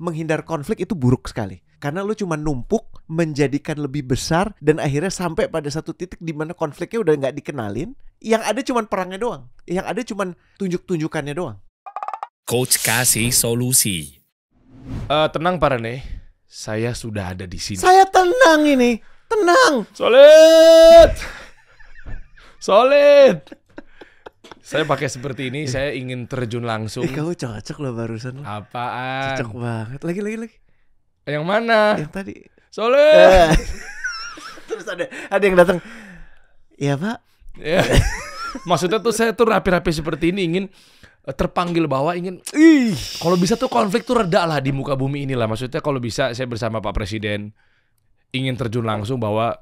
menghindar konflik itu buruk sekali. Karena lu cuma numpuk menjadikan lebih besar dan akhirnya sampai pada satu titik di mana konfliknya udah nggak dikenalin. Yang ada cuma perangnya doang. Yang ada cuma tunjuk-tunjukannya doang. Coach kasih solusi. Eh, tenang Pak Rene, saya sudah ada di sini. Saya tenang ini. Tenang. Solid. Solid. Saya pakai seperti ini, saya ingin terjun langsung. Eh, kamu cocok loh barusan. Apaan? Cocok banget. Lagi lagi lagi. Yang mana? Yang tadi. Eh. Terus ada ada yang datang. Iya, Pak. Ya. Maksudnya tuh saya tuh rapi-rapi seperti ini ingin eh, terpanggil bahwa ingin Ih. kalau bisa tuh konflik tuh reda lah di muka bumi inilah. Maksudnya kalau bisa saya bersama Pak Presiden ingin terjun langsung bahwa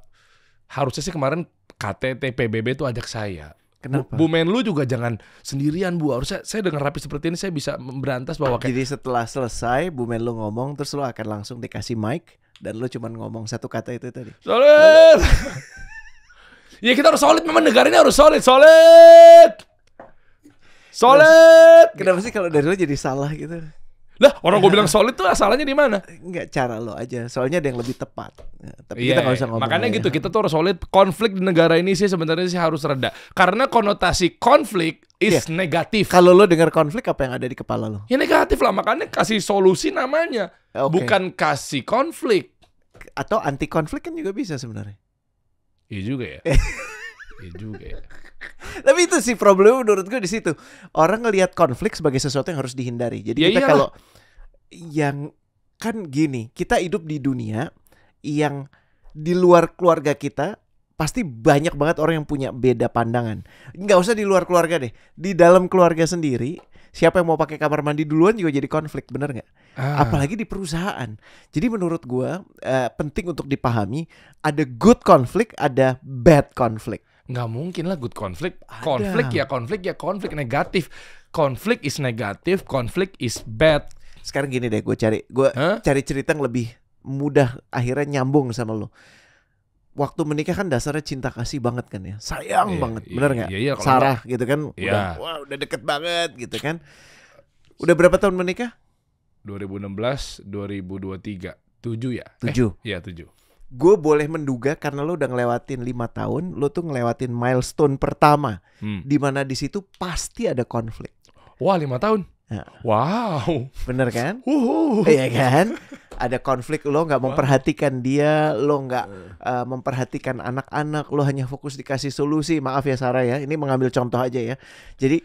harusnya sih kemarin KTT PBB tuh ajak saya. Kenapa? Bu, Bu Menlu juga jangan sendirian Bu. Harusnya saya dengan rapi seperti ini saya bisa memberantas bahwa kayak Jadi setelah selesai Bu Menlu ngomong terus lo akan langsung dikasih mic dan lo cuma ngomong satu kata itu tadi. solid. ya kita harus solid memang negara ini harus solid, solid. Solid. Kenapa sih kalau dari lo jadi salah gitu? Lah, orang gue bilang solid tuh asalnya di mana? Enggak cara lo aja. Soalnya ada yang lebih tepat. Ya, tapi kita nggak usah ngomong. Iya, makanya ya. gitu kita tuh harus solid. Konflik di negara ini sih sebenarnya sih harus reda. Karena konotasi konflik is Iya. negatif. Kalau lo dengar konflik apa yang ada di kepala lo? Ya negatif lah, makanya kasih solusi namanya. Oke. Bukan kasih konflik. Atau anti konflik kan juga bisa sebenarnya. Iya juga ya. Iya juga ya. Tapi itu sih problem menurut gue di situ. Orang ngelihat konflik sebagai sesuatu yang harus dihindari. Jadi Ya kita iyalah. kalau yang kan gini, kita hidup di dunia yang di luar keluarga kita pasti banyak banget orang yang punya beda pandangan. Nggak usah di luar keluarga deh, di dalam keluarga sendiri siapa yang mau pakai kamar mandi duluan juga jadi konflik, bener nggak? Ah. Apalagi di perusahaan. Jadi menurut gua eh, penting untuk dipahami ada good konflik, ada bad konflik. Nggak mungkin lah good konflik. Ada. Konflik ya konflik ya konflik negatif. Konflik is negatif, konflik is bad. Sekarang gini deh, gue cari gue Hah? cari cerita yang lebih mudah akhirnya nyambung sama lo. Waktu menikah kan dasarnya cinta kasih banget kan ya, sayang Iya, banget, iya, bener nggak? iya, kalau Sarah gitu kan, Iya. udah wah udah deket banget gitu kan. Udah berapa tahun menikah? 2016, 2023, 7 ya? Eh, Tujuh. Iya 7. Gue boleh menduga karena lo udah ngelewatin lima tahun, lo tuh ngelewatin milestone pertama, Hmm. di mana di situ pasti ada konflik, Wah lima tahun. Ya. Wow. bener kan? Uhuh. Iya kan? Ada konflik lo nggak memperhatikan dia, lo nggak uh, memperhatikan anak-anak, lo hanya fokus dikasih solusi. Maaf ya Sarah ya, ini mengambil contoh aja ya. Jadi,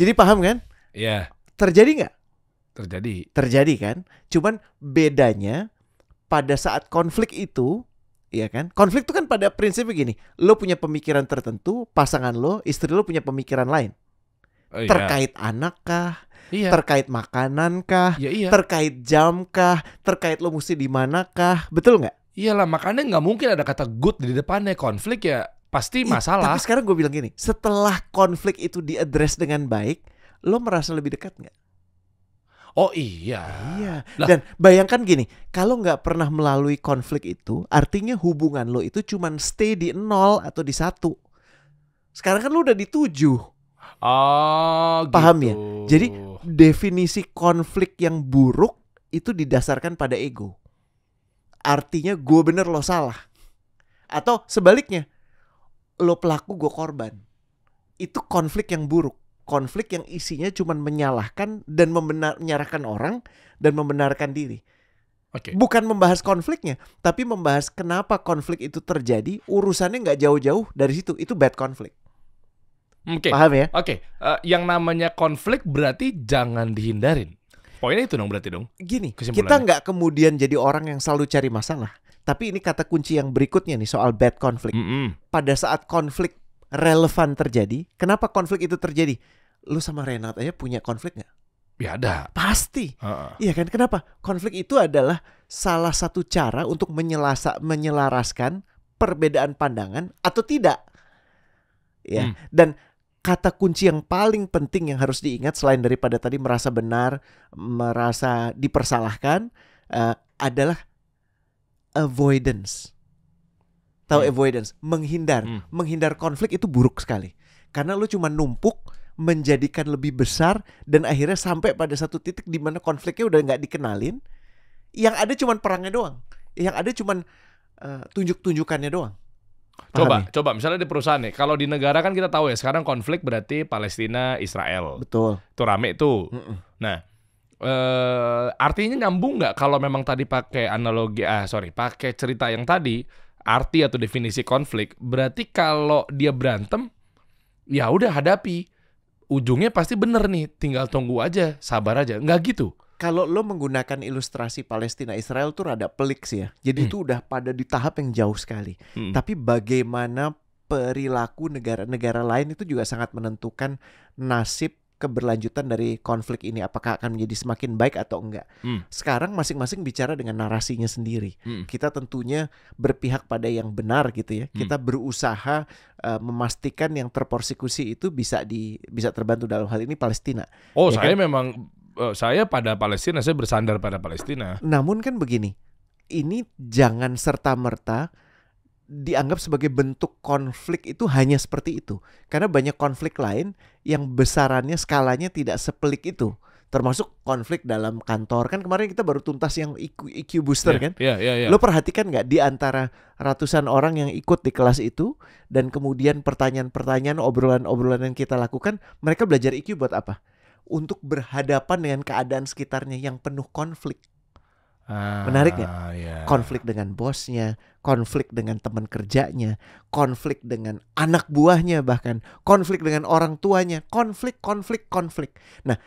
jadi paham kan? Iya Terjadi nggak? terjadi. Terjadi kan? Cuman bedanya pada saat konflik itu, ya kan? Konflik itu kan pada prinsipnya gini, lo punya pemikiran tertentu, pasangan lo, istri lo punya pemikiran lain Oh, iya. terkait anak kah, Iya. terkait makanan kah, Ya iya. terkait jam kah, terkait lo mesti di mana kah, betul nggak? Iyalah makanya nggak mungkin ada kata good di depannya konflik ya pasti Ih, masalah. Tapi sekarang gue bilang gini, setelah konflik itu diadres dengan baik, lo merasa lebih dekat nggak? Oh iya. Iya. Lah. Dan bayangkan gini, kalau nggak pernah melalui konflik itu, artinya hubungan lo itu cuman stay di nol atau di satu. Sekarang kan lo udah di tujuh. Oh, Paham gitu. ya? Jadi definisi konflik yang buruk itu didasarkan pada ego. Artinya gue bener lo salah. Atau sebaliknya, lo pelaku gue korban. Itu konflik yang buruk. Konflik yang isinya cuma menyalahkan dan membenar menyalahkan orang dan membenarkan diri. Oke. Bukan membahas konfliknya, tapi membahas kenapa konflik itu terjadi. Urusannya nggak jauh-jauh dari situ. Itu bad konflik. Oke. Paham ya? Oke, eh, yang namanya konflik berarti jangan dihindarin. Poinnya itu dong berarti dong. gini, kita nggak kemudian jadi orang yang selalu cari masalah. Tapi ini kata kunci yang berikutnya nih soal bad conflict. Mm-mm. Pada saat konflik relevan terjadi, kenapa konflik itu terjadi? Lu sama Renat aja punya konflik nggak? Ya ada. Pasti. Heeh. Iya kan? Kenapa? Konflik itu adalah salah satu cara untuk menyelasa, menyelaraskan perbedaan pandangan atau tidak. Ya. Hmm. Dan kata kunci yang paling penting yang harus diingat selain daripada tadi merasa benar, merasa dipersalahkan eh, adalah avoidance. Tahu Hmm. avoidance? Menghindar. Hmm. Menghindar konflik itu buruk sekali. Karena lu cuma numpuk menjadikan lebih besar dan akhirnya sampai pada satu titik di mana konfliknya udah nggak dikenalin yang ada cuman perangnya doang yang ada cuman eh, tunjuk-tunjukannya doang Coba, Paham ya? coba misalnya di perusahaan nih. Kalau di negara kan kita tahu ya sekarang konflik berarti Palestina Israel. betul Itu rame tuh. Mm-mm. Nah, eh artinya nyambung nggak kalau memang tadi pakai analogi ah sorry pakai cerita yang tadi arti atau definisi konflik berarti kalau dia berantem ya udah hadapi ujungnya pasti bener nih tinggal tunggu aja sabar aja nggak gitu kalau lo menggunakan ilustrasi Palestina Israel tuh rada pelik sih ya. Jadi Hmm. itu udah pada di tahap yang jauh sekali. Hmm. Tapi bagaimana perilaku negara-negara lain itu juga sangat menentukan nasib keberlanjutan dari konflik ini apakah akan menjadi semakin baik atau enggak. Hmm. Sekarang masing-masing bicara dengan narasinya sendiri. Hmm. Kita tentunya berpihak pada yang benar gitu ya. Kita berusaha uh, memastikan yang terpersekusi itu bisa di bisa terbantu dalam hal ini Palestina. oh Ya saya memang eh, saya pada Palestina saya bersandar pada Palestina Namun kan begini, ini jangan serta-merta dianggap sebagai bentuk konflik itu hanya seperti itu. Karena banyak konflik lain yang besarannya skalanya tidak sepelik itu. Termasuk konflik dalam kantor. Kan kemarin kita baru tuntas yang IQ, IQ booster Ya, kan. ya ya ya Lo perhatikan nggak di antara ratusan orang yang ikut di kelas itu dan kemudian pertanyaan-pertanyaan, obrolan-obrolan yang kita lakukan, mereka belajar IQ buat apa? Untuk berhadapan dengan keadaan sekitarnya yang penuh konflik Ah, Menarik nggak? ya. konflik dengan bosnya, konflik dengan teman kerjanya, konflik dengan anak buahnya bahkan, konflik dengan orang tuanya, konflik, konflik, konflik. Nah,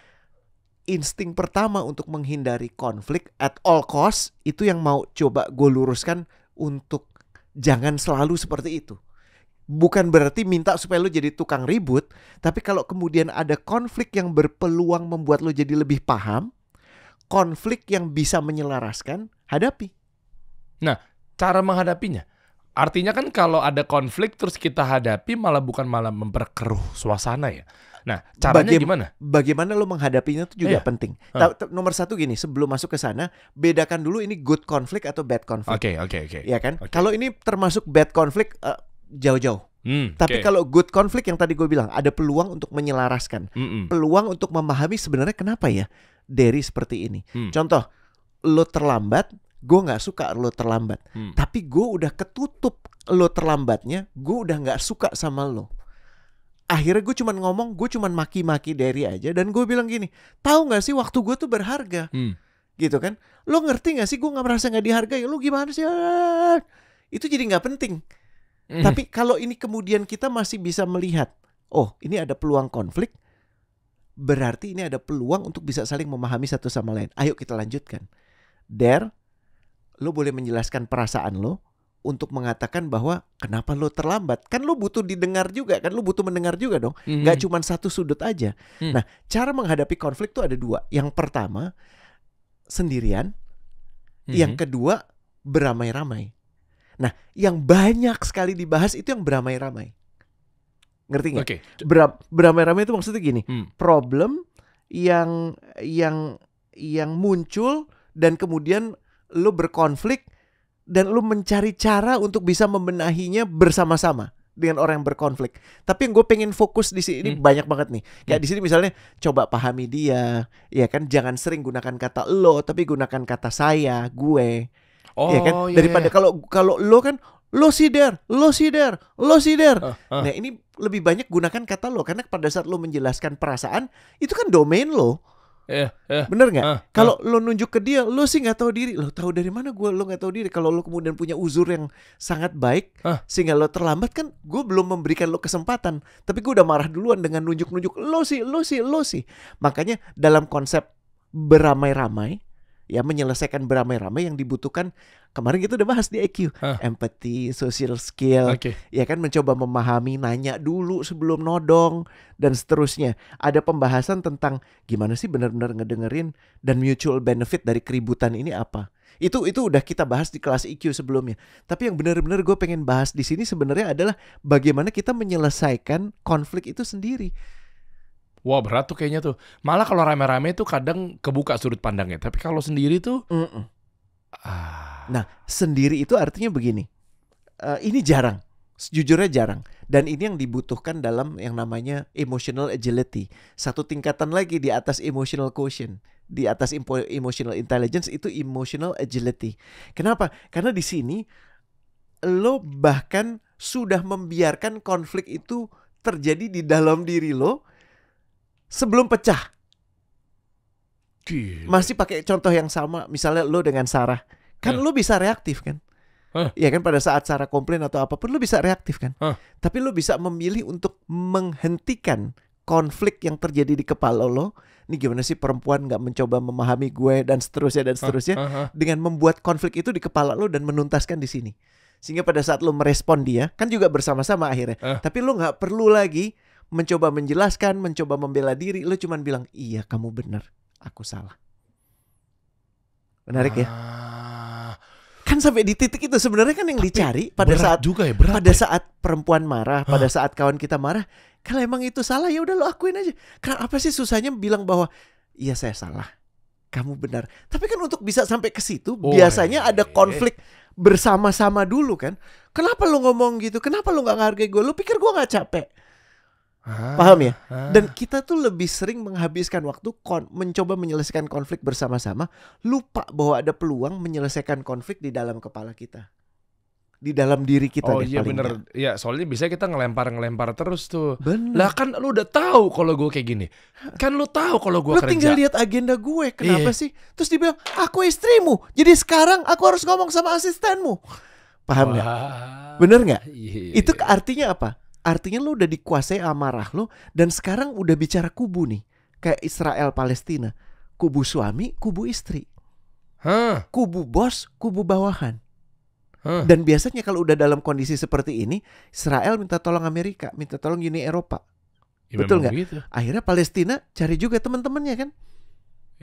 insting pertama untuk menghindari konflik at all cost itu yang mau coba gue luruskan untuk jangan selalu seperti itu. Bukan berarti minta supaya lo jadi tukang ribut, tapi kalau kemudian ada konflik yang berpeluang membuat lo jadi lebih paham, konflik yang bisa menyelaraskan, hadapi. Cara menghadapinya artinya kan kalau ada konflik terus kita hadapi malah bukan malah memperkeruh suasana ya nah caranya Bagim- gimana bagaimana lo menghadapinya itu juga Iya. penting. Ta- ta- nomor satu gini, sebelum masuk ke sana, bedakan dulu ini good conflict atau bad conflict, oke oke oke ya kan? Oke. Kalau ini termasuk bad conflict eh, jauh-jauh. Hmm, Tapi oke. kalau good conflict yang tadi gue bilang, ada peluang untuk menyelaraskan, Mm-mm. peluang untuk memahami sebenarnya kenapa ya Derry seperti ini. Hmm. Contoh, lo terlambat, gue nggak suka lo terlambat, Hmm. tapi gue udah ketutup lo terlambatnya, gue udah nggak suka sama lo. Akhirnya gue cuman ngomong, gue cuman maki-maki Derry aja dan gue bilang gini, tahu nggak sih waktu gue tuh berharga, Hmm. gitu kan? Lo ngerti nggak sih gue nggak merasa nggak dihargai? Lo gimana sih? Itu jadi nggak penting. Hmm. Tapi kalau ini kemudian kita masih bisa melihat, oh ini ada peluang konflik, berarti ini ada peluang untuk bisa saling memahami satu sama lain. Ayo kita lanjutkan. There, lo boleh menjelaskan perasaan lo untuk mengatakan bahwa kenapa lo terlambat. Kan lo butuh didengar juga, kan lo butuh mendengar juga dong. Mhm. Nggak cuma satu sudut aja. Hmm. Nah, cara menghadapi konflik tuh ada dua. Yang pertama sendirian, Mhm. yang kedua beramai-ramai. Nah, yang banyak sekali dibahas itu yang beramai-ramai. Ngerti nggak? oke Bera- beramai-ramai itu maksudnya gini, Hmm. problem yang yang yang muncul dan kemudian lo berkonflik dan lo mencari cara untuk bisa membenahinya bersama-sama dengan orang yang berkonflik. Tapi yang gue pengen fokus di sini ini Hmm. banyak banget nih. Kayak di sini misalnya coba pahami dia, ya kan jangan sering gunakan kata lo tapi gunakan kata saya, gue. oh ya kan iya, daripada iya. kalau kalau lo kan lo sih der, lo sih der, lo sih der. Ah, ah. Nah ini lebih banyak gunakan kata lo karena pada saat lo menjelaskan perasaan itu kan domain lo, Iya, iya. bener nggak? Ah, Kalau lo nunjuk ke dia, lo sih nggak tahu diri, lo tahu dari mana gue lo nggak tahu diri. Kalau lo kemudian punya uzur yang sangat baik, Ah. sehingga lo terlambat kan, gue belum memberikan lo kesempatan, tapi gue udah marah duluan dengan nunjuk-nunjuk lo sih, lo sih, lo sih. Makanya dalam konsep beramai-ramai, ya menyelesaikan beramai-ramai yang dibutuhkan kemarin kita udah bahas di EQ, Ah. empathy, social skill, oke ya kan mencoba memahami, nanya dulu sebelum nodong dan seterusnya. Ada pembahasan tentang gimana sih benar-benar ngedengerin dan mutual benefit dari keributan ini apa. Itu itu udah kita bahas di kelas IQ sebelumnya. Tapi yang benar-benar gue pengen bahas di sini sebenarnya adalah bagaimana kita menyelesaikan konflik itu sendiri. Wah berat tuh kayaknya tuh. Malah kalau rame-rame tuh kadang kebuka sudut pandangnya. Tapi kalau sendiri tuh, Mm-mm. Ah, Nah, sendiri itu artinya begini. Eh, ini jarang, sejujurnya jarang. Dan ini yang dibutuhkan dalam yang namanya emotional agility. Satu tingkatan lagi di atas emotional quotient. Di atas emotional intelligence itu emotional agility. Kenapa? Karena di sini lo bahkan sudah membiarkan konflik itu terjadi di dalam diri lo sebelum pecah. Gila. Masih pakai contoh yang sama, misalnya lo dengan Sarah. Kan Hah. lo bisa reaktif kan? Hah. Iya kan pada saat Sarah komplain atau apa pun lo bisa reaktif kan? Hah. Tapi lo bisa memilih untuk menghentikan konflik yang terjadi di kepala lo. Ini gimana sih perempuan nggak mencoba memahami gue dan seterusnya dan seterusnya Hah, hah. dengan membuat konflik itu di kepala lo dan menuntaskan di sini. Sehingga pada saat lo merespon dia kan juga bersama-sama akhirnya. Eh. Tapi lo nggak perlu lagi mencoba menjelaskan, mencoba membela diri. Lo cuman bilang iya kamu benar, aku salah. Menarik ya? Ah, Kan sampai di titik itu sebenarnya kan yang Tapi dicari pada saat juga ya, berat pada ya. saat perempuan marah, pada saat kawan kita marah, kalau emang itu salah ya udah lo akuin aja. Karena apa sih susahnya bilang bahwa iya saya salah, kamu benar. Tapi kan untuk bisa sampai ke situ Oh, biasanya ada iya. konflik bersama-sama dulu kan. Kenapa lo ngomong gitu? Kenapa lo nggak ngargai gue? Lo pikir gue nggak capek? Ah, Paham ya? ah. Dan kita tuh lebih sering menghabiskan waktu kon mencoba menyelesaikan konflik bersama-sama, lupa bahwa ada peluang menyelesaikan konflik di dalam kepala kita. Di dalam diri kita Oh deh iya bener nggak. Ya soalnya bisa kita ngelempar-ngelempar terus tuh Bener. Lah kan lu udah tahu kalau gue kayak gini Kan lu tahu kalau gue Lu kerja tinggal lihat agenda gue, kenapa Iya. sih? Terus dia bilang, aku istrimu, jadi sekarang aku harus ngomong sama asistenmu. Paham nggak? Bener nggak? Iya. Itu artinya apa? Artinya lu udah dikuasai amarah lu dan sekarang udah bicara kubu nih. Kayak Israel Palestina. Kubu suami, kubu istri. Hah? Kubu bos, kubu bawahan. Hah? Dan biasanya kalau udah dalam kondisi seperti ini, Israel minta tolong Amerika, minta tolong Uni Eropa. Ya, betul nggak? begitu. Akhirnya Palestina cari juga teman-temannya kan.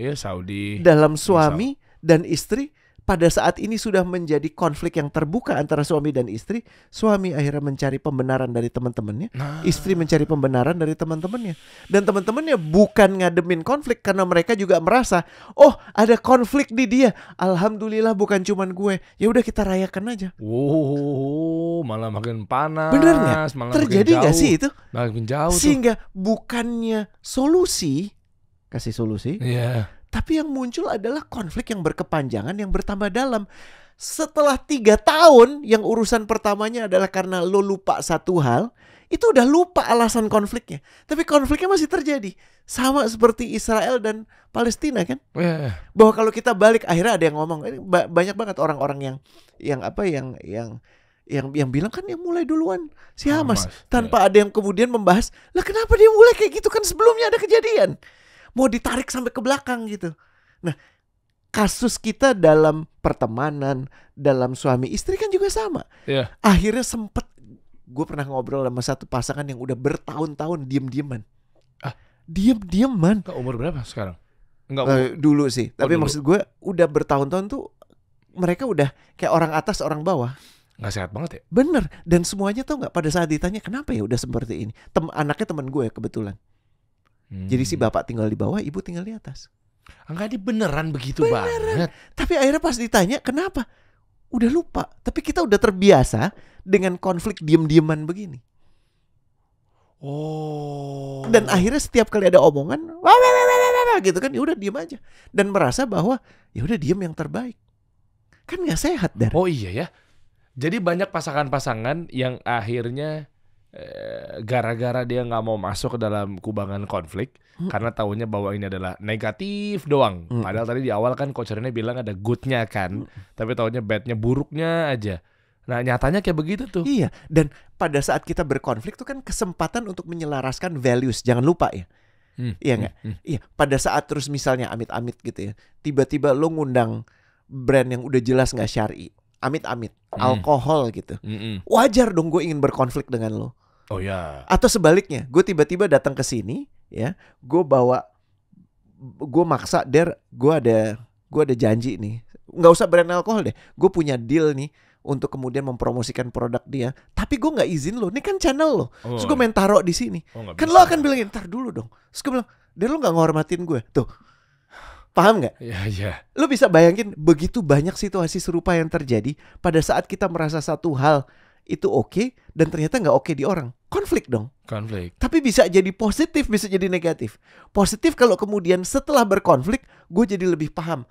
Iya Saudi dalam suami dan istri pada saat ini sudah menjadi konflik yang terbuka antara suami dan istri, suami akhirnya mencari pembenaran dari teman-temannya, Nah, istri mencari pembenaran dari teman-temannya. Dan teman-temannya bukan ngademin konflik karena mereka juga merasa, "Oh, ada konflik di dia. Alhamdulillah bukan cuman gue. Ya udah kita rayakan aja." Wow, malah makin panas Bener nggak? malah Terjadi nggak jauh. sih itu? Makin jauh tuh Sehingga bukannya solusi kasih solusi, Iya Tapi yang muncul adalah konflik yang berkepanjangan yang bertambah dalam. Setelah tiga tahun yang urusan pertamanya adalah karena lo lupa satu hal, itu udah lupa alasan konfliknya. Tapi konfliknya masih terjadi. Sama seperti Israel dan Palestina kan. Iya. Bahwa kalau kita balik akhirnya ada yang ngomong banyak banget orang-orang yang yang apa yang yang yang yang bilang kan yang mulai duluan si Hamas Hamas, tanpa ada yang kemudian membahas lah kenapa dia mulai kayak gitu kan sebelumnya ada kejadian mau ditarik sampai ke belakang gitu. Nah, kasus kita dalam pertemanan, dalam suami istri kan juga sama. Iya. Akhirnya sempet gue pernah ngobrol sama satu pasangan yang udah bertahun-tahun diem-dieman. Ah. diem-dieman. Umur berapa sekarang? Enggak Eh, dulu sih, tapi dulu. maksud gue udah bertahun-tahun tuh mereka udah kayak orang atas orang bawah. nggak sehat banget ya? Bener dan semuanya tau nggak pada saat ditanya kenapa ya udah seperti ini. Tem anaknya teman gue kebetulan. Jadi si Hmm. bapak tinggal di bawah, ibu tinggal di atas. Enggak dia beneran begitu banget. Tapi akhirnya pas ditanya kenapa? Udah lupa. Tapi kita udah terbiasa dengan konflik diem-dieman begini. Oh. Dan akhirnya setiap kali ada omongan, wah, wah, wah, wah, wah, wah, gitu kan, ya udah diem aja. Dan merasa bahwa ya udah diem yang terbaik. Kan nggak sehat dar. Oh iya ya. Jadi banyak pasangan-pasangan yang akhirnya gara-gara dia nggak mau masuk ke dalam kubangan konflik Hmm. karena taunya bahwa ini adalah negatif doang. Hmm. Padahal tadi di awal kan coach Rene bilang ada goodnya kan, tapi taunya badnya buruknya aja. Nah nyatanya kayak begitu tuh. Iya. Dan pada saat kita berkonflik tuh kan kesempatan untuk menyelaraskan values. Jangan lupa ya. Hmm, Iya hmm, nggak? hmm. Iya. Pada saat terus misalnya amit-amit gitu ya, tiba-tiba lo ngundang brand yang udah jelas nggak syari, amit-amit, Hmm. alkohol gitu. Mm-mm. Wajar dong gue ingin berkonflik dengan lo. Oh ya. Atau sebaliknya, gue tiba-tiba datang ke sini, ya, gue bawa, gue maksa der, gue ada, gue ada janji nih, nggak usah brand alkohol deh, gue punya deal nih untuk kemudian mempromosikan produk dia, tapi gue nggak izin lo, ini kan channel lo, Oh, terus gue main taruh di sini, oh, kan bisa. lo akan bilang ntar dulu dong, terus gue bilang, der lo nggak ngormatin gue, tuh, paham nggak? Iya iya. Lo bisa bayangin begitu banyak situasi serupa yang terjadi pada saat kita merasa satu hal itu oke dan ternyata nggak oke di orang. Konflik dong. Konflik. Tapi bisa jadi positif, bisa jadi negatif. Positif kalau kemudian setelah berkonflik, gue jadi lebih paham.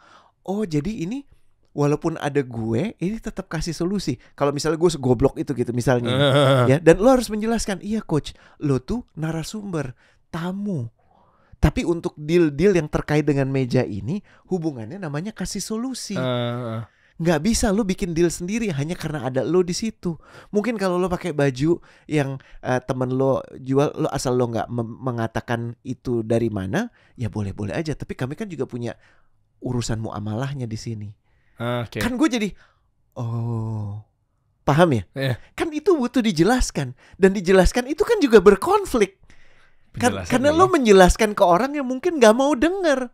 Oh, jadi ini walaupun ada gue, ini tetap kasih solusi. Kalau misalnya gue segoblok itu gitu misalnya. ya, dan lo harus menjelaskan, iya coach, lo tuh narasumber, tamu. Tapi untuk deal-deal yang terkait dengan meja ini, hubungannya namanya kasih solusi Eh, nggak bisa lo bikin deal sendiri hanya karena ada lo di situ. Mungkin kalau lo pakai baju yang eh, temen lo jual, lo asal lo nggak mengatakan itu dari mana, ya boleh-boleh aja. Tapi kami kan juga punya urusan muamalahnya di sini. Oke. Kan gue jadi, oh, paham ya? Iya. Kan itu butuh dijelaskan dan dijelaskan itu kan juga berkonflik. Kan, karena lo menjelaskan ke orang yang mungkin nggak mau denger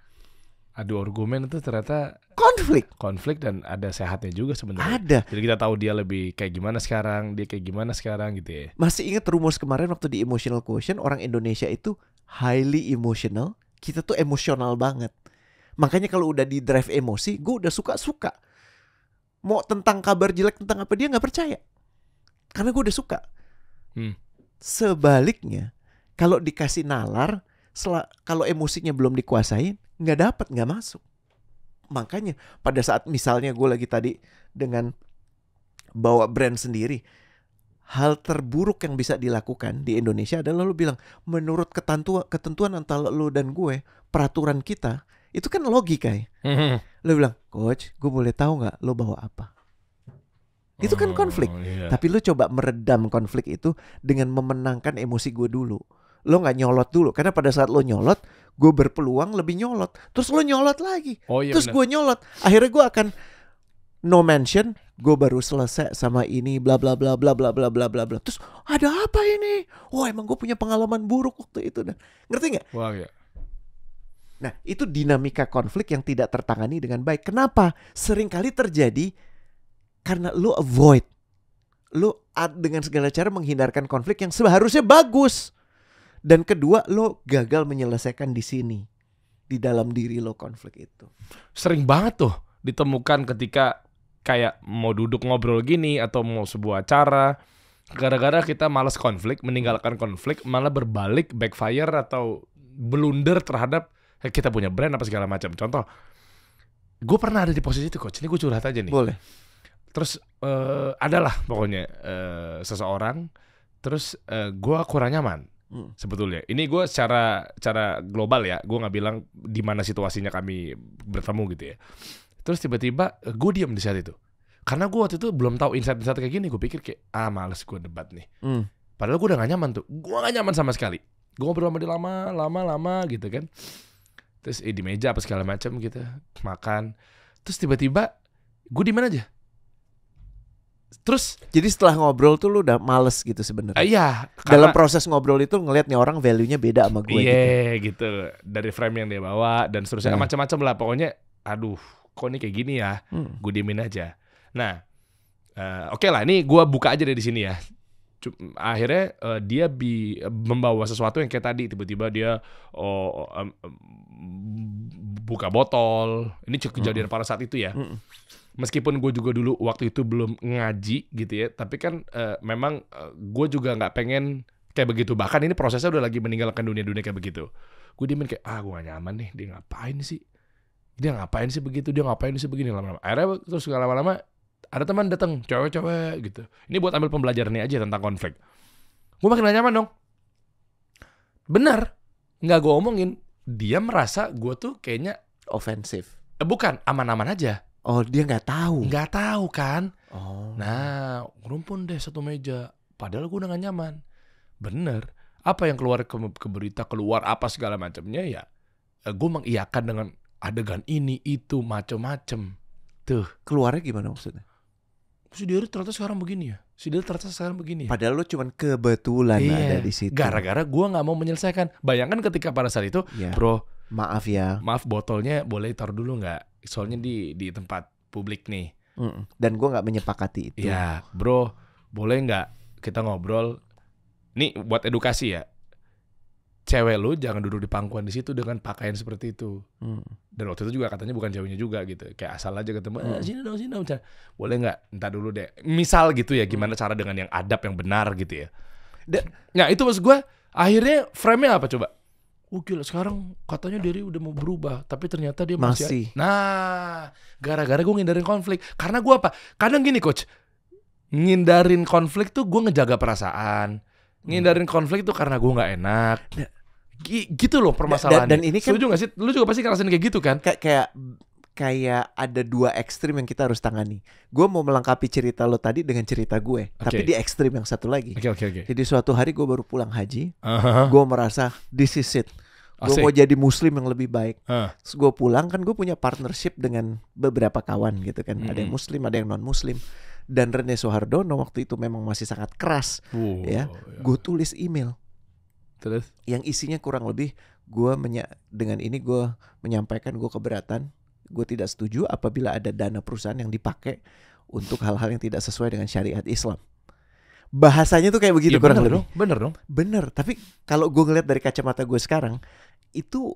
adu argumen itu ternyata konflik. konflik dan ada sehatnya juga sebenarnya. Ada. Jadi kita tahu dia lebih kayak gimana sekarang, dia kayak gimana sekarang gitu ya. Masih ingat rumus kemarin waktu di emotional quotient orang Indonesia itu highly emotional. Kita tuh emosional banget. Makanya kalau udah di drive emosi, gue udah suka-suka. Mau tentang kabar jelek tentang apa dia nggak percaya. Karena gue udah suka. Hmm. Sebaliknya, kalau dikasih nalar, kalau emosinya belum dikuasain, nggak dapat, nggak masuk. Makanya pada saat misalnya gue lagi tadi dengan bawa brand sendiri, hal terburuk yang bisa dilakukan di Indonesia adalah lu bilang menurut ketentuan ketentuan antara lu dan gue peraturan kita itu kan logika ya. Lu bilang, coach, gue boleh tahu nggak lu bawa apa? Itu kan konflik. Oh, iya. Tapi lu coba meredam konflik itu dengan memenangkan emosi gue dulu. Lo nggak nyolot dulu karena pada saat lo nyolot, gue berpeluang lebih nyolot. Terus lo nyolot lagi, Oh iya terus gue nyolot. Akhirnya gue akan no mention. Gue baru selesai sama ini, bla bla bla bla bla bla bla bla bla. Terus ada apa ini? Wah emang gue punya pengalaman buruk waktu itu. Nah, ngerti nggak? Wah ya. Nah, itu dinamika konflik yang tidak tertangani dengan baik. Kenapa? Seringkali terjadi karena lu avoid. Lu ad- dengan segala cara menghindarkan konflik yang seharusnya bagus. Dan kedua, lu gagal menyelesaikan di sini. Di dalam diri lo konflik itu. Sering banget tuh ditemukan ketika kayak mau duduk ngobrol gini atau mau sebuah acara gara-gara kita malas konflik, meninggalkan konflik, malah berbalik backfire atau blunder terhadap eh, kita punya brand apa segala macam. Contoh, gue pernah ada di posisi itu coach. Ini gue curhat aja nih. Boleh. Terus eh, adalah pokoknya eh, seseorang, terus eh, gue kurang nyaman Hmm. sebetulnya. Ini gue secara secara global ya, gue nggak bilang di mana situasinya kami bertemu gitu ya. Terus tiba-tiba gue diam di saat itu. Karena gue waktu itu belum tahu insight-insight kayak gini, gue pikir kayak ah males gue debat nih. Hmm. Padahal gue udah gak nyaman tuh, gue gak nyaman sama sekali. Gue ngobrol sama dia lama, lama, lama gitu kan. Terus eh, di meja apa segala macam gitu, makan. Terus tiba-tiba gue di mana aja. Terus Jadi setelah ngobrol tuh lu udah males gitu sebenarnya. eh, iya, Dalam karena- proses ngobrol itu ngelihat nih orang value-nya beda sama gue Iya gitu. gitu. Dari frame yang dia bawa dan seterusnya Nah. macam-macam lah pokoknya. Aduh, kok ini kayak gini ya? Hmm. Gue diemin aja. Nah, eh, oke lah. Ini gue buka aja dari sini ya. Akhirnya eh, dia bi membawa sesuatu yang kayak tadi tiba-tiba dia oh, em, em, buka botol. Ini kejadian pada saat itu ya. Mm-mm. Meskipun gue juga dulu waktu itu belum ngaji gitu ya, tapi kan eh, memang gue juga nggak pengen kayak begitu. Bahkan ini prosesnya udah lagi meninggalkan dunia-dunia kayak begitu. Gue diemin kayak ah gue gak nyaman nih, dia ngapain sih? Dia ngapain sih begitu? Dia ngapain sih begini lama-lama? Akhirnya terus gak lama-lama ada teman datang cewek-cewek gitu. Ini buat ambil pembelajaran nih aja tentang konflik. Gue makin gak nyaman dong. Bener, nggak gue omongin. Dia merasa gue tuh kayaknya Ofensif. eh, bukan aman-aman aja. Oh, dia nggak tahu. Nggak tahu kan? Oh. Nah, rumpun deh satu meja. Padahal gue udah gak nyaman. Bener. Apa yang keluar ke, ke berita, keluar apa segala macamnya ya. gue mengiyakan dengan adegan ini, itu, macem-macem. Tuh. keluarnya gimana maksudnya? Si Diri ternyata sekarang begini ya. Si Diri ternyata sekarang begini ya. Padahal lu cuman kebetulan Iya. ada di situ. Gara-gara gue gak mau menyelesaikan. Bayangkan ketika pada saat itu, Ya, bro, maaf ya. maaf botolnya boleh taruh dulu nggak? Soalnya di di tempat publik nih. Mm-mm. Dan gua nggak menyepakati itu. Ya, bro, boleh nggak kita ngobrol? Nih buat edukasi ya. cewek lu jangan duduk di pangkuan di situ dengan pakaian seperti itu. Hmm. Dan waktu itu juga katanya bukan ceweknya juga gitu. Kayak asal aja ketemu. "Eh, sini dong, sini dong. Chan." Boleh nggak? Entar dulu deh. Misal gitu ya, Hmm. gimana cara dengan yang adab yang benar gitu ya. Da- Nah itu maksud gue, akhirnya frame-nya apa coba? Oh gila sekarang katanya Derry udah mau berubah, tapi ternyata dia masih. Masih. Nah, gara-gara gue ngindarin konflik. Karena gue apa? Kadang gini coach, ngindarin konflik tuh gue ngejaga perasaan. Ngindarin konflik tuh karena gue nggak enak. Da- Gi- gitu loh permasalahannya. dan ini kan- Setuju gak sih? Lu juga pasti ngerasain kayak gitu kan? kayak kayak kayak ada dua ekstrim yang kita harus tangani. Gue mau melengkapi cerita lo tadi dengan cerita gue, tapi Oke. di ekstrim yang satu lagi. Oke oke oke. Jadi suatu hari gue baru pulang haji, Aha. gue merasa this is it. Gue mau jadi muslim yang lebih baik. Terus gue pulang kan gue punya partnership dengan beberapa kawan gitu kan. Ada yang muslim, ada yang non muslim. Dan Rene Soehardono waktu itu memang masih sangat keras. Wow, Ya, Gue tulis email Terus? yang isinya kurang lebih gue menya dengan ini gue menyampaikan gue keberatan. Gue tidak setuju apabila ada dana perusahaan yang dipakai untuk hal-hal yang tidak sesuai dengan syariat Islam. Bahasanya tuh kayak begitu Iya, kurang bener lebih. dong, bener dong. Bener, tapi kalau gue ngeliat dari kacamata gue sekarang itu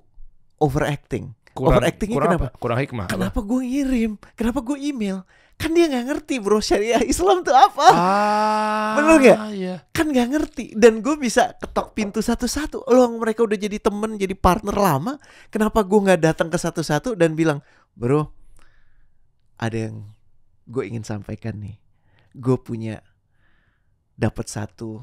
overacting. Kurang, Overactingnya kurang kenapa? apa? Kurang hikmah. apa? Kenapa gue ngirim? Kenapa gue email? Kan dia nggak ngerti bro syariah Islam tuh apa? Ah, Bener nggak? Iya. Kan nggak ngerti. Dan gue bisa ketok pintu satu-satu. Loh mereka udah jadi temen, jadi partner lama. Kenapa gue nggak datang ke satu-satu dan bilang, bro, ada yang gue ingin sampaikan nih. Gue punya dapat satu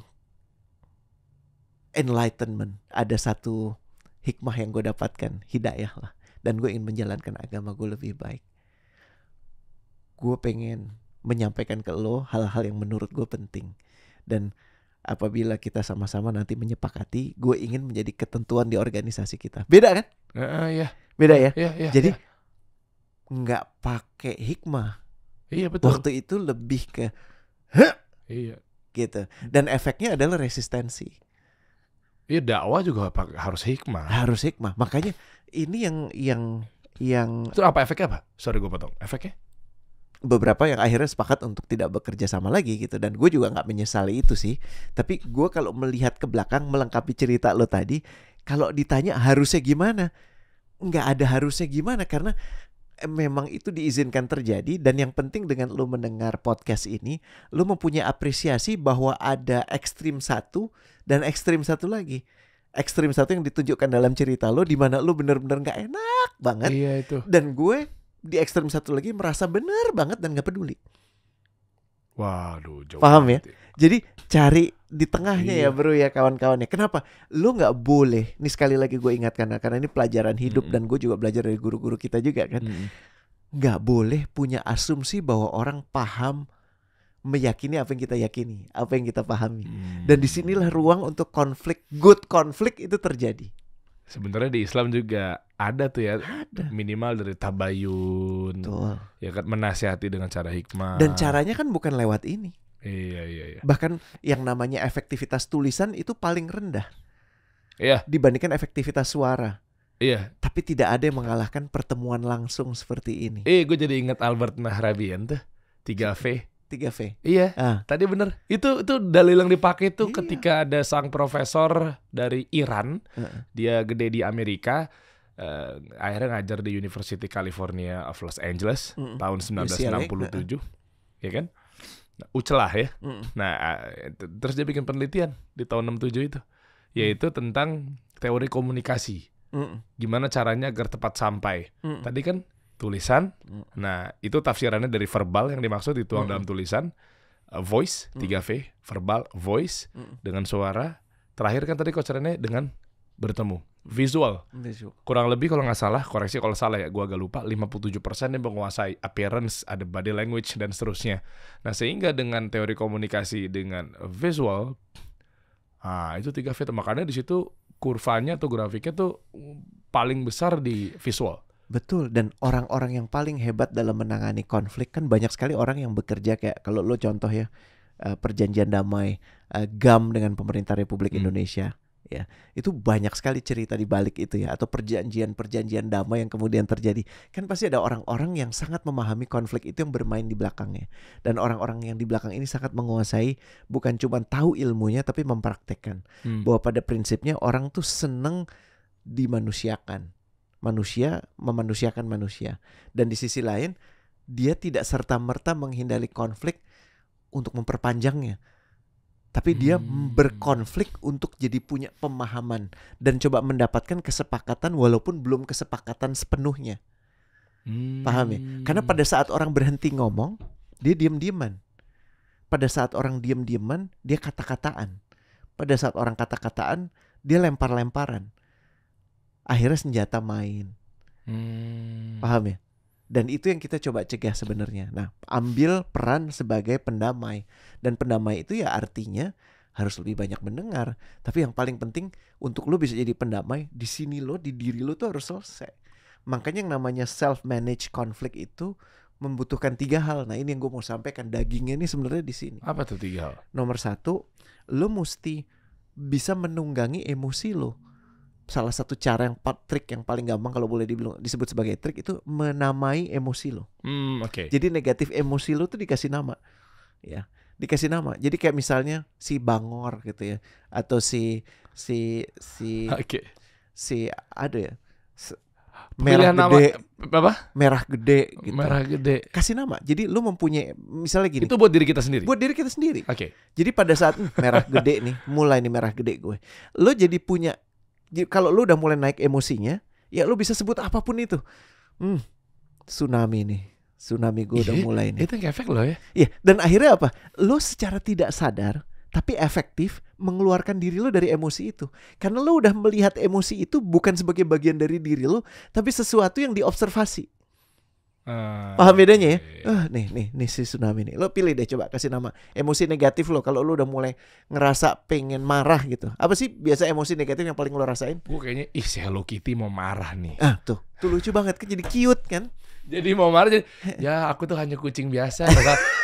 enlightenment. Ada satu hikmah yang gue dapatkan, hidayah lah. Dan gue ingin menjalankan agama gue lebih baik. Gue pengen menyampaikan ke lo hal-hal yang menurut gue penting. Dan apabila kita sama-sama nanti menyepakati, gue ingin menjadi ketentuan di organisasi kita. Beda kan? Ah, iya. Beda ya. Iya, iya. Jadi iya. nggak pakai hikmah. iya betul. Waktu itu lebih ke Iya. Gitu. Dan efeknya adalah resistensi. Iya dakwah juga harus hikmah. Harus hikmah. Makanya ini yang yang yang Itu apa efeknya apa? Sorry gue potong. Efeknya? beberapa yang akhirnya sepakat untuk tidak bekerja sama lagi gitu dan gue juga nggak menyesali itu sih tapi gue kalau melihat ke belakang melengkapi cerita lo tadi kalau ditanya harusnya gimana nggak ada harusnya gimana karena memang itu diizinkan terjadi dan yang penting dengan lo mendengar podcast ini lo mempunyai apresiasi bahwa ada ekstrim satu dan ekstrim satu lagi ekstrim satu yang ditunjukkan dalam cerita lo di mana lo bener-bener nggak enak banget Iya itu. dan gue di ekstrem satu lagi merasa benar banget dan gak peduli. Waduh, jauh Paham ya? banget Jadi cari di tengahnya Iya. ya bro ya kawan-kawan ya. Kenapa? Lu nggak boleh. Ini sekali lagi gue ingatkan karena ini pelajaran hidup Mm-mm. dan gue juga belajar dari guru-guru kita juga kan. Nggak boleh punya asumsi bahwa orang paham meyakini apa yang kita yakini, apa yang kita pahami. Hmm. Dan di sinilah ruang untuk konflik, good konflik itu terjadi. Sebenarnya di Islam juga ada tuh ya Ada. minimal dari tabayun, Betul. ya kan menasihati dengan cara hikmah. Dan caranya kan bukan lewat ini. Iya iya iya. Bahkan yang namanya efektivitas tulisan itu paling rendah Iya dibandingkan efektivitas suara. iya. Tapi tidak ada yang mengalahkan pertemuan langsung seperti ini. Eh gue jadi ingat Albert Nahrabian tuh 3V. 3V. Iya. Ah, Tadi bener. Itu itu dalil yang dipakai tuh Iya. ketika ada sang profesor dari Iran, Heeh. dia gede di Amerika, eh, akhirnya ngajar di University California of Los Angeles Mm-mm. tahun UCLA, 1967, ya kan? Ucelah ya. Mm-mm. Nah, terus dia bikin penelitian di tahun 67 itu, yaitu tentang teori komunikasi. Mm-mm. Gimana caranya agar tepat sampai. Mm-mm. Tadi kan tulisan. Mm. Nah, itu tafsirannya dari verbal yang dimaksud dituang Mm. dalam tulisan. Uh, voice, 3V, verbal, voice Mm. dengan suara. Terakhir kan tadi kocerannya dengan bertemu. Visual. Visual. Kurang lebih kalau nggak salah, koreksi kalau salah ya, gua agak lupa, 57% yang menguasai appearance, ada body language dan seterusnya. Nah, sehingga dengan teori komunikasi dengan visual ah itu 3V tuh. makanya di situ kurvanya atau grafiknya tuh paling besar di visual. Betul dan orang-orang yang paling hebat dalam menangani konflik kan banyak sekali orang yang bekerja kayak kalau lo contoh ya eh, perjanjian damai eh, GAM dengan pemerintah Republik Hmm. Indonesia Ya, itu banyak sekali cerita di balik itu ya atau perjanjian-perjanjian damai yang kemudian terjadi. Kan pasti ada orang-orang yang sangat memahami konflik itu yang bermain di belakangnya. Dan orang-orang yang di belakang ini sangat menguasai bukan cuma tahu ilmunya tapi mempraktekkan. Hmm. Bahwa pada prinsipnya orang tuh seneng dimanusiakan. Manusia memanusiakan manusia. Dan di sisi lain dia tidak serta-merta menghindari konflik untuk memperpanjangnya. Tapi dia Hmm. berkonflik untuk jadi punya pemahaman dan coba mendapatkan kesepakatan walaupun belum kesepakatan sepenuhnya. Hmm. Paham ya? Karena pada saat orang berhenti ngomong, dia diam-diaman. Pada saat orang diam-diaman, dia kata-kataan. Pada saat orang kata-kataan, dia lempar-lemparan. Akhirnya senjata main. Hmm. Paham ya? Dan itu yang kita coba cegah sebenarnya. Nah, ambil peran sebagai pendamai. Dan pendamai itu ya artinya harus lebih banyak mendengar. Tapi yang paling penting untuk lo bisa jadi pendamai, di sini lo, di diri lo tuh harus selesai. Makanya yang namanya self manage konflik itu membutuhkan tiga hal. Nah ini yang gue mau sampaikan dagingnya ini sebenarnya di sini. Apa tuh tiga hal? Nomor satu, lo mesti bisa menunggangi emosi lo. Salah satu cara yang trik yang paling gampang kalau boleh dibilang disebut sebagai trik itu menamai emosi lo. Hmm, oke. Jadi negatif emosi lo tuh dikasih nama, ya, dikasih nama. Jadi kayak misalnya si bangor gitu ya, atau si si si Oke. si ada ya, Pilihan merah nama gede, apa? merah gede gitu. Merah gede. Kasih nama. Jadi lu mempunyai misalnya gini, Itu buat diri kita sendiri. buat diri kita sendiri. Oke. Jadi pada saat "Hmm, merah gede nih, mulai nih merah gede gue. Lo jadi punya kalau lu udah mulai naik emosinya, ya lu bisa sebut apa pun itu. Hmm, tsunami nih. Tsunami gue udah Iya, mulai nih. Itu ngefek loh ya. Iya, dan akhirnya apa? Lo secara tidak sadar tapi efektif mengeluarkan diri lo dari emosi itu. Karena lo udah melihat emosi itu bukan sebagai bagian dari diri lo, tapi sesuatu yang diobservasi. Ah, Paham bedanya ya? Ah, nih, nih, nih si tsunami nih. Lo pilih deh coba kasih nama emosi negatif lo kalau lo udah mulai ngerasa pengen marah gitu. Apa sih biasa emosi negatif yang paling lo rasain? Gue kayaknya ih si Hello Kitty mau marah nih. Ah, tuh. Tuh lucu banget kan jadi cute kan? Jadi mau marah jadi ya aku tuh hanya kucing biasa,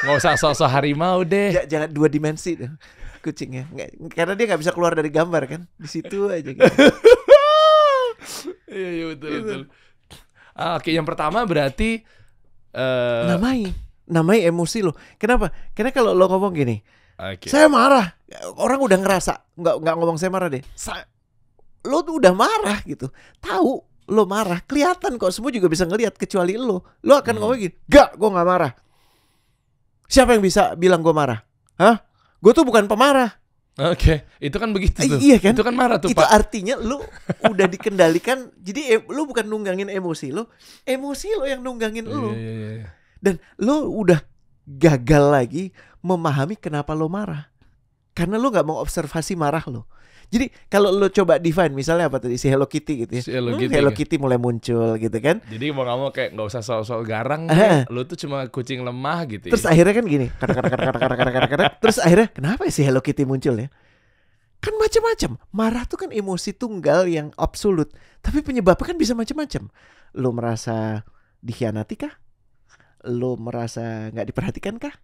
nggak usah sosok harimau deh. Ja- jangan dua dimensi deh kucingnya. Nggak- karena dia nggak bisa keluar dari gambar kan. Di situ aja gitu. Iya iya betul betul. Ah, Oke yang pertama berarti eh namai. Namai emosi lo kenapa? Karena kalau lo ngomong gini oke. saya marah. Orang udah ngerasa nggak nggak ngomong saya marah deh. Sa- lo tuh udah marah gitu. Tahu lo marah kelihatan kok. Semua juga bisa ngelihat kecuali lo. Lo akan Hmm. ngomong gini gak gue nggak marah. Siapa yang bisa bilang gue marah? Hah? Gue tuh bukan pemarah Oke, itu kan begitu Eh, tuh. iya kan? Itu kan marah tuh, itu Pak. artinya lo udah dikendalikan jadi lo bukan nunggangin emosi lo emosi lo yang nunggangin lo Iya, iya, iya. Dan lo udah gagal lagi memahami kenapa lo marah. Karena lo nggak mau observasi marah lo. Jadi kalau lo coba define misalnya apa tadi si Hello Kitty gitu ya. Si Hello, hmm, Kitty, Hello ya. Kitty mulai muncul gitu kan. Jadi mau kamu kayak nggak usah soal-soal garang kan. Lo tuh cuma kucing lemah gitu. Ya. Terus akhirnya kan gini, kata kata kata kata kata kata kata terus akhirnya kenapa si Hello Kitty muncul ya? Kan macam-macam. Marah tuh kan emosi tunggal yang absolut. Tapi penyebabnya kan bisa macam-macam. Lo merasa dikhianati kah? Lo merasa nggak diperhatikan kah?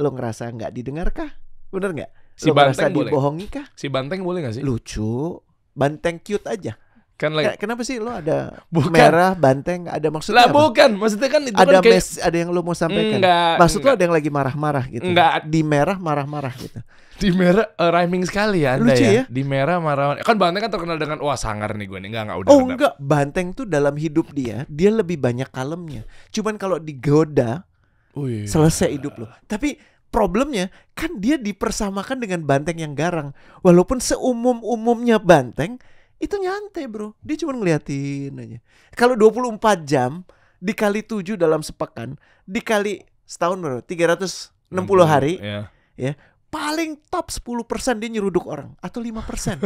Lo ngerasa nggak didengar kah? Bener nggak? Si Lo banteng boleh. dibohongi kah? Si banteng boleh gak sih? Lucu. Banteng cute aja. Kan lagi Ken- Kenapa sih lo ada Bukan. merah banteng ada maksudnya lah apa? bukan, maksudnya kan itu Ada kan kayak mes, ada yang lo mau sampaikan? Enggak, Maksud lo enggak. ada yang lagi marah-marah gitu? Enggak. Di merah marah-marah gitu. di merah eh, rhyming sekali ya Lucu ya. ya? Di merah marah. Kan banteng kan terkenal dengan wah sangar nih gue nih. Enggak enggak udah. Oh udah. enggak, banteng tuh dalam hidup dia, dia lebih banyak kalemnya. Cuman kalau digoda, Oh, iya. selesai hidup lo. Tapi problemnya kan dia dipersamakan dengan banteng yang garang. Walaupun seumum-umumnya banteng, itu nyantai bro. Dia cuma ngeliatin aja. Kalau 24 jam dikali 7 dalam sepekan, dikali setahun bro, 360 hari, Ya. Paling top 10% dia nyeruduk orang atau 5%.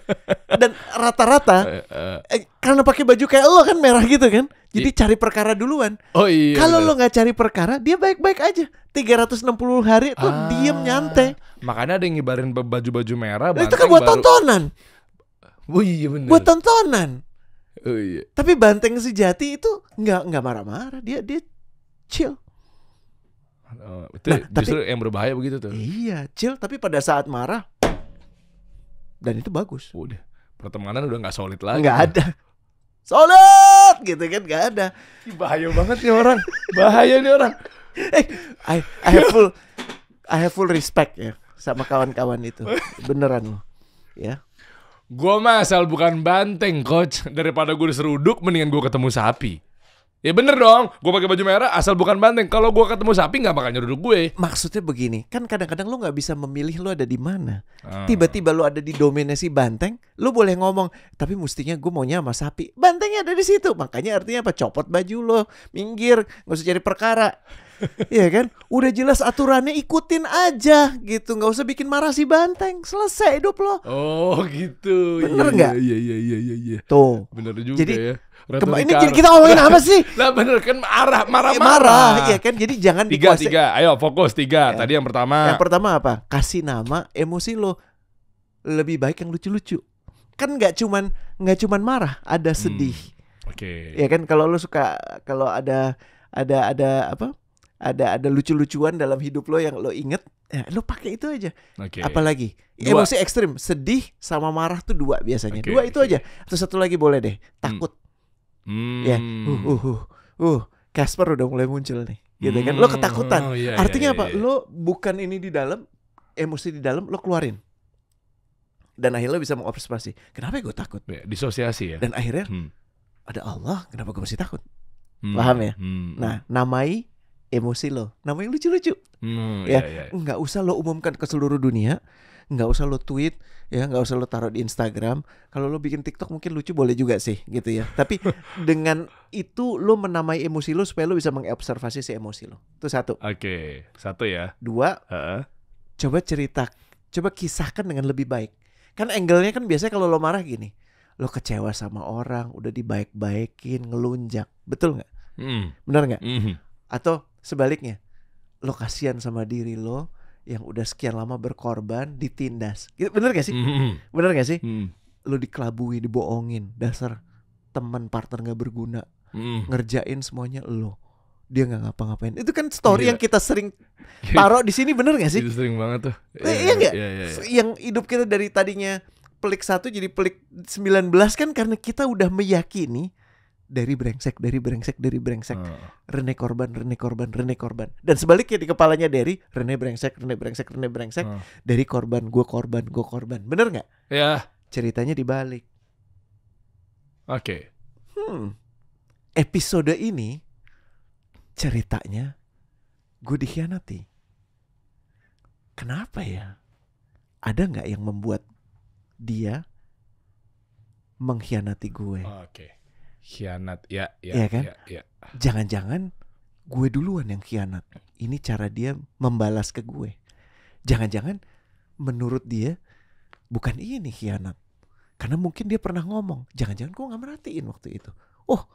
Dan rata-rata Eh, eh. eh, karena pakai baju kayak lo kan merah gitu kan. Jadi cari perkara duluan. Oh iya. Kalau lo nggak cari perkara, dia baik-baik aja. 360 hari tuh Ah, diem nyantai. Makanya ada yang ngibarin baju-baju merah. Nah, itu kan buat baru- tontonan, Oh iya bener. buat tontonan. Oh iya. Tapi banteng sejati itu nggak nggak marah-marah, dia dia chill. Oh, itu Nah, tapi- justru yang berbahaya begitu tuh. Iya, chill. Tapi pada saat marah, dan itu bagus. Udah. Pertemanan udah nggak solid lagi. Nggak ada. Solid gitu kan nggak ada. Bahaya banget nih orang. Bahaya nih orang. Eh, I, I have full I have full respect ya sama kawan-kawan itu. Beneran loh. Ya. Gue mah asal bukan banteng, coach. Daripada gue diseruduk, mendingan gue ketemu sapi. Ya bener dong, gue pakai baju merah asal bukan banteng. Kalau gue ketemu sapi nggak bakal nyeruduk gue. Maksudnya begini, kan kadang-kadang lu nggak bisa memilih lu ada di mana. Ah. Tiba-tiba lu ada di domainnya si banteng, lu boleh ngomong, tapi mestinya gue maunya sama sapi. Bantengnya ada di situ, makanya artinya apa? Copot baju lo, minggir, nggak usah cari perkara. Iya kan? Udah jelas aturannya ikutin aja gitu, nggak usah bikin marah si banteng. Selesai hidup lo. Oh gitu. Bener Iya, nggak? Iya iya iya iya. iya. Tuh. Bener juga Jadi, ya. Kema- ini Retorika- kita ngomongin apa sih? Lah bener kan marah marah Eh, marah, ya kan? Jadi jangan Tiga dikuasai- tiga. Ayo fokus tiga. Ya. Tadi yang pertama. Yang pertama apa? Kasih nama emosi lo. Lebih baik yang lucu-lucu. Kan nggak cuman nggak cuman marah, ada sedih. Oke. Ya kan kalau lo suka kalau ada ada ada apa? Ada ada lucu-lucuan dalam hidup lo yang lo inget, ya lo pakai itu aja. Oke. Apalagi Dua. emosi ekstrim, sedih sama marah tuh dua biasanya. Oke, dua itu aja. Atau satu lagi boleh deh, takut. Hmm. Ya. Uh uh uh. Uh, Casper udah mulai muncul nih. Gitu kan. Lo Hmm. ketakutan. Oh, iya, iya, Artinya iya, apa? iya. Lo bukan ini di dalam, emosi di dalam, lo keluarin. Dan akhirnya lo bisa mengobservasi. Kenapa gue takut? Ya, disosiasi ya. Dan akhirnya Hmm. ada Allah, kenapa gue masih takut? Hmm. Paham ya? Hmm. Nah, namai emosi lo. Namai lucu-lucu. Hmm, ya. iya, iya. Nggak usah lo umumkan ke seluruh dunia. Nggak usah lo tweet. Ya, nggak usah lo taruh di Instagram. Kalau lo bikin TikTok mungkin lucu boleh juga sih, gitu ya. Tapi dengan itu lo menamai emosi lo supaya lo bisa mengobservasi si emosi lo. Itu satu. Oke, satu ya. Dua, Heeh. coba cerita, coba kisahkan dengan lebih baik. Kan angle-nya kan biasanya kalau lo marah gini, lo kecewa sama orang, udah dibaik-baikin, ngelunjak, betul nggak? Hmm. Benar nggak? Mhm. Atau sebaliknya, lo kasihan sama diri lo yang udah sekian lama berkorban, ditindas, gitu, bener gak sih? Mhm. Bener gak sih? Hmm. Lo dikelabui, dibohongin, dasar teman partner nggak berguna, Hmm. ngerjain semuanya lo, dia nggak ngapa-ngapain. Itu kan story Gila. yang kita sering taruh di sini, bener gak sih? Itu sering banget tuh. Iya nggak? Iya, iya, iya. yang hidup kita dari tadinya pelik satu jadi pelik 19 kan karena kita udah meyakini dari brengsek, dari brengsek, dari brengsek. Heeh. Rene korban, Rene korban, Rene korban. Dan sebaliknya di kepalanya dari Rene brengsek, Rene brengsek, Rene brengsek. Heeh. Dari korban, gue korban, gue korban. Bener nggak? Ya, Ceritanya dibalik. oke. Hmm. Episode ini ceritanya gue dikhianati. Kenapa ya? Ada nggak yang membuat dia mengkhianati gue? Oke. Khianat. Ya, ya. Iya kan? Ya, ya. Jangan-jangan gue duluan yang khianat. Ini cara dia membalas ke gue. Jangan-jangan menurut dia bukan ini khianat. Karena mungkin dia pernah ngomong, jangan-jangan gue nggak merhatiin waktu itu. Oh,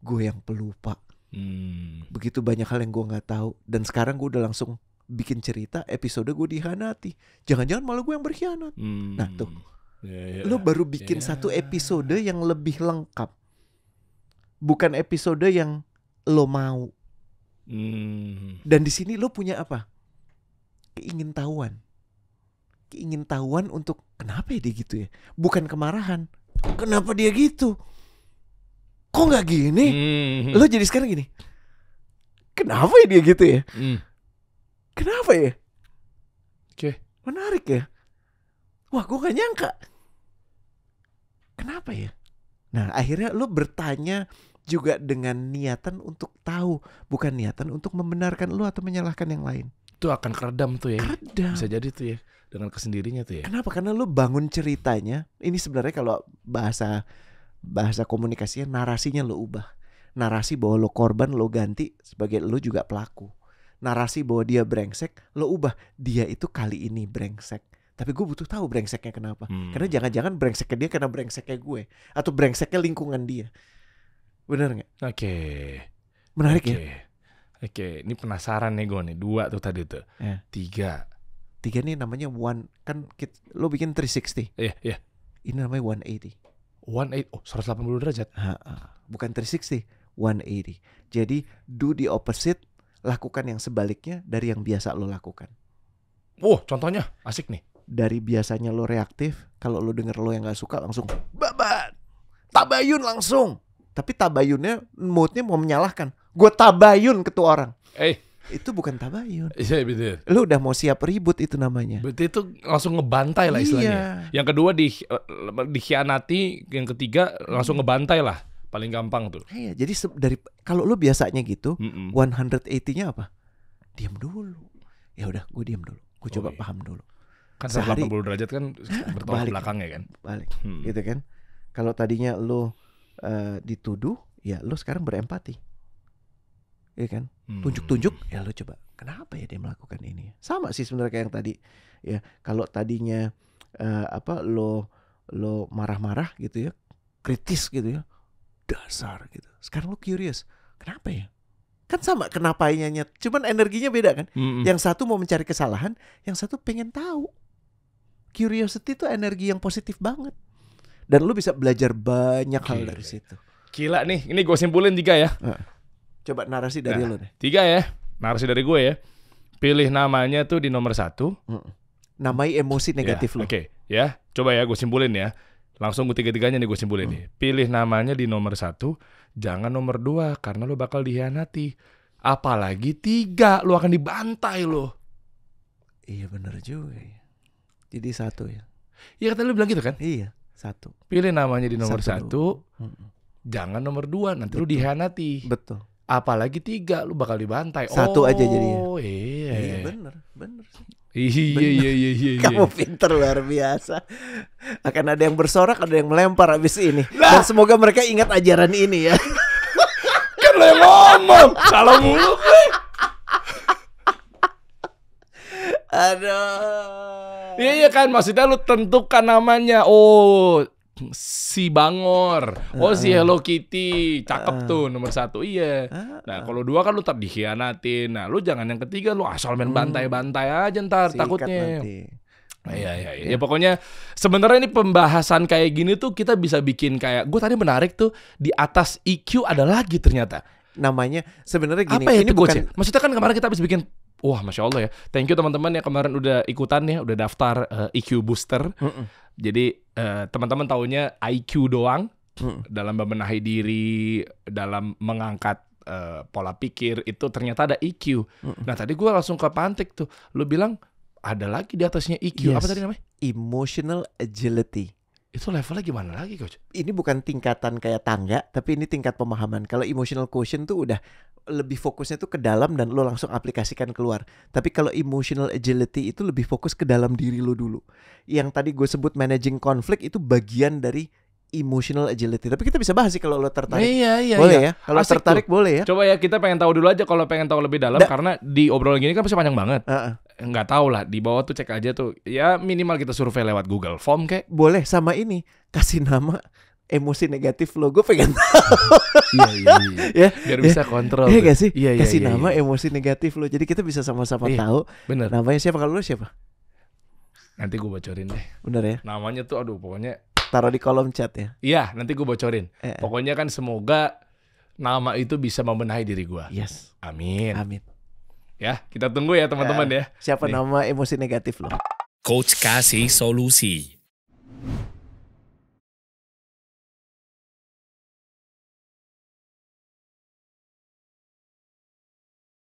gue yang pelupa. Hmm. Begitu banyak hal yang gue nggak tahu. Dan sekarang gue udah langsung bikin cerita episode gue dikhianati. Jangan-jangan malah gue yang berkhianat. Hmm. Nah, tuh. Ya, ya. Lo baru bikin Ya. satu episode yang lebih lengkap. Bukan episode yang lo mau. Hmm. Dan di sini lo punya apa? Keingintahuan. Keingintahuan untuk kenapa ya dia gitu ya? Bukan kemarahan. Kenapa dia gitu? Kok nggak gini? Hmm. Lo jadi sekarang gini. Kenapa ya dia gitu ya? Hmm. Kenapa ya? Oke. Menarik ya. Wah, gue gak nyangka. Kenapa ya? Nah, akhirnya lo bertanya juga dengan niatan untuk tahu, bukan niatan untuk membenarkan lo atau menyalahkan yang lain. Itu akan keredam tuh ya. Ada. Bisa jadi tuh ya. Dengan kesendirinya tuh ya. Kenapa? Karena lo bangun ceritanya. Ini sebenarnya kalau bahasa bahasa komunikasinya narasinya lo ubah. Narasi bahwa lo korban lo ganti sebagai lo juga pelaku. Narasi bahwa dia brengsek lo ubah. Dia itu kali ini brengsek. Tapi gue butuh tahu brengseknya kenapa. Hmm. Karena jangan-jangan brengseknya dia karena brengseknya gue atau brengseknya lingkungan dia. Bener nggak? Oke. Menarik Oke. ya. Oke, ini penasaran nih gue nih. Dua tuh tadi tuh. Ya. Tiga. Tiga nih namanya one kan kit, lo bikin 360. Iya, iya. Ini namanya 180. One eight. Oh, 180 derajat. Ha, ha. Bukan 360, 180. Jadi do the opposite, lakukan yang sebaliknya dari yang biasa lo lakukan. Oh, contohnya asik nih. dari biasanya lo reaktif, kalau lo denger lo yang nggak suka langsung babat, tabayun langsung. Tapi tabayunnya moodnya mau menyalahkan. Gue tabayun ke tuh orang. Eh, Itu bukan tabayun. iya betul. Lo udah mau siap ribut itu namanya. Berarti itu langsung ngebantai lah istilahnya. Iya. Yang kedua di eh, dikhianati, yang ketiga langsung ngebantai lah. Paling gampang tuh. Iya, jadi dari kalau lo biasanya gitu, Mm-mm. 180-nya apa? Diam dulu. Ya udah, gue diam dulu. Gue Oh, coba iya. paham dulu. Kan Sehari- 180 derajat kan bertolak belakangnya kan. Balik, Hmm. gitu kan? Kalau tadinya lo eh, dituduh, ya lo sekarang berempati. Iya kan? Hmm. Tunjuk-tunjuk, ya lo coba. Kenapa ya dia melakukan ini? Sama sih sebenarnya kayak yang tadi. Ya, kalau tadinya eh, apa lo lo marah-marah gitu ya, kritis gitu ya, dasar gitu. Sekarang lo curious, kenapa ya? Kan sama kenapanya cuman energinya beda kan? Mm-mm. Yang satu mau mencari kesalahan, yang satu pengen tahu. Curiosity itu energi yang positif banget. Dan lu bisa belajar banyak hal dari situ. Gila nih, ini gue simpulin tiga ya. Coba narasi dari Nah. lu deh. Tiga ya, narasi dari gue ya. Pilih namanya tuh di nomor satu. Namai emosi negatif ya, lu. Oke, ya. Coba ya gue simpulin ya. Langsung gue tiga-tiganya nih gue simpulin Hmm. nih. Pilih namanya di nomor satu, jangan nomor dua karena lu bakal dihianati. Apalagi tiga, lu akan dibantai lo. Iya bener juga ya. Jadi satu ya. Iya kata lu bilang gitu kan? Iya, satu. Pilih namanya di nomor Satu satu, Mm-mm. jangan nomor dua, nanti lu Betul. dihianati. Betul. Apalagi tiga, lu bakal dibantai. Satu oh, aja jadinya. iya. Iya bener, bener. Iya, iya, iya, iya, iya. Kamu pinter luar biasa. Akan ada yang bersorak, ada yang melempar habis ini. Dan semoga mereka ingat ajaran ini ya. Kan lo yang ngomong. Salah mulu. Aduh. Iya iya kan maksudnya lu tentukan namanya. Oh si Bangor. Oh si Hello Kitty. Cakep tuh nomor satu. Iya. Ah, Nah kalau dua kan lu tak dikhianatin. Nah lu jangan yang ketiga lu asal main bantai-bantai aja ntar sikat takutnya. nanti. Nah, Iya iya iya. Ya pokoknya sebenarnya ini pembahasan kayak gini tuh kita bisa bikin kayak gue tadi menarik tuh di atas EQ ada lagi ternyata. Namanya sebenarnya gini. Apa ya ini bukan ya? Maksudnya kan kemarin kita habis bikin Wah, masya Allah ya. Thank you teman-teman yang kemarin udah ikutan ya, udah daftar eh, EQ Booster. Mm-mm. Jadi eh, teman-teman taunya IQ doang Mm-mm. dalam membenahi diri, dalam mengangkat eh, pola pikir itu ternyata ada EQ. Mm-mm. Nah tadi gue langsung ke Pantik tuh, lu bilang ada lagi di atasnya EQ. Apa Yes. tadi namanya? emotional agility. Itu levelnya gimana lagi coach? Ini bukan tingkatan kayak tangga, tapi ini tingkat pemahaman. Kalau emotional quotient tuh udah lebih fokusnya tuh ke dalam dan lo langsung aplikasikan keluar. Tapi kalau emotional agility itu lebih fokus ke dalam diri lo dulu. Yang tadi gue sebut managing conflict itu bagian dari emotional agility. Tapi kita bisa bahas sih kalau lo tertarik. iya iya. boleh iya. ya? Kalau tertarik boleh ya? Coba ya kita pengen tahu dulu aja kalau pengen tahu lebih dalam Da- karena di obrolan gini kan pasti panjang banget. Heeh. Nggak tahu lah di bawah tuh cek aja tuh. Ya minimal kita survei lewat Google Form kayak. Boleh sama ini kasih nama emosi negatif lo. Gue pengen Iya iya iya. ya. Biar Ya. bisa kontrol. Iya gak sih? Iya iya. kasih iya, nama iya. emosi negatif lo. Jadi kita bisa sama-sama Iya. tahu Bener. namanya siapa kalau lo siapa? Nanti gue bocorin deh. Bener ya? Namanya tuh aduh pokoknya. Taruh di kolom chat ya. Iya nanti gue bocorin. Eh, eh. Pokoknya kan semoga nama itu bisa membenahi diri gue. Yes. Amin. Amin. Ya, kita tunggu ya teman-teman ya, ya. Siapa Nih. nama emosi negatif lo? Coach kasih solusi.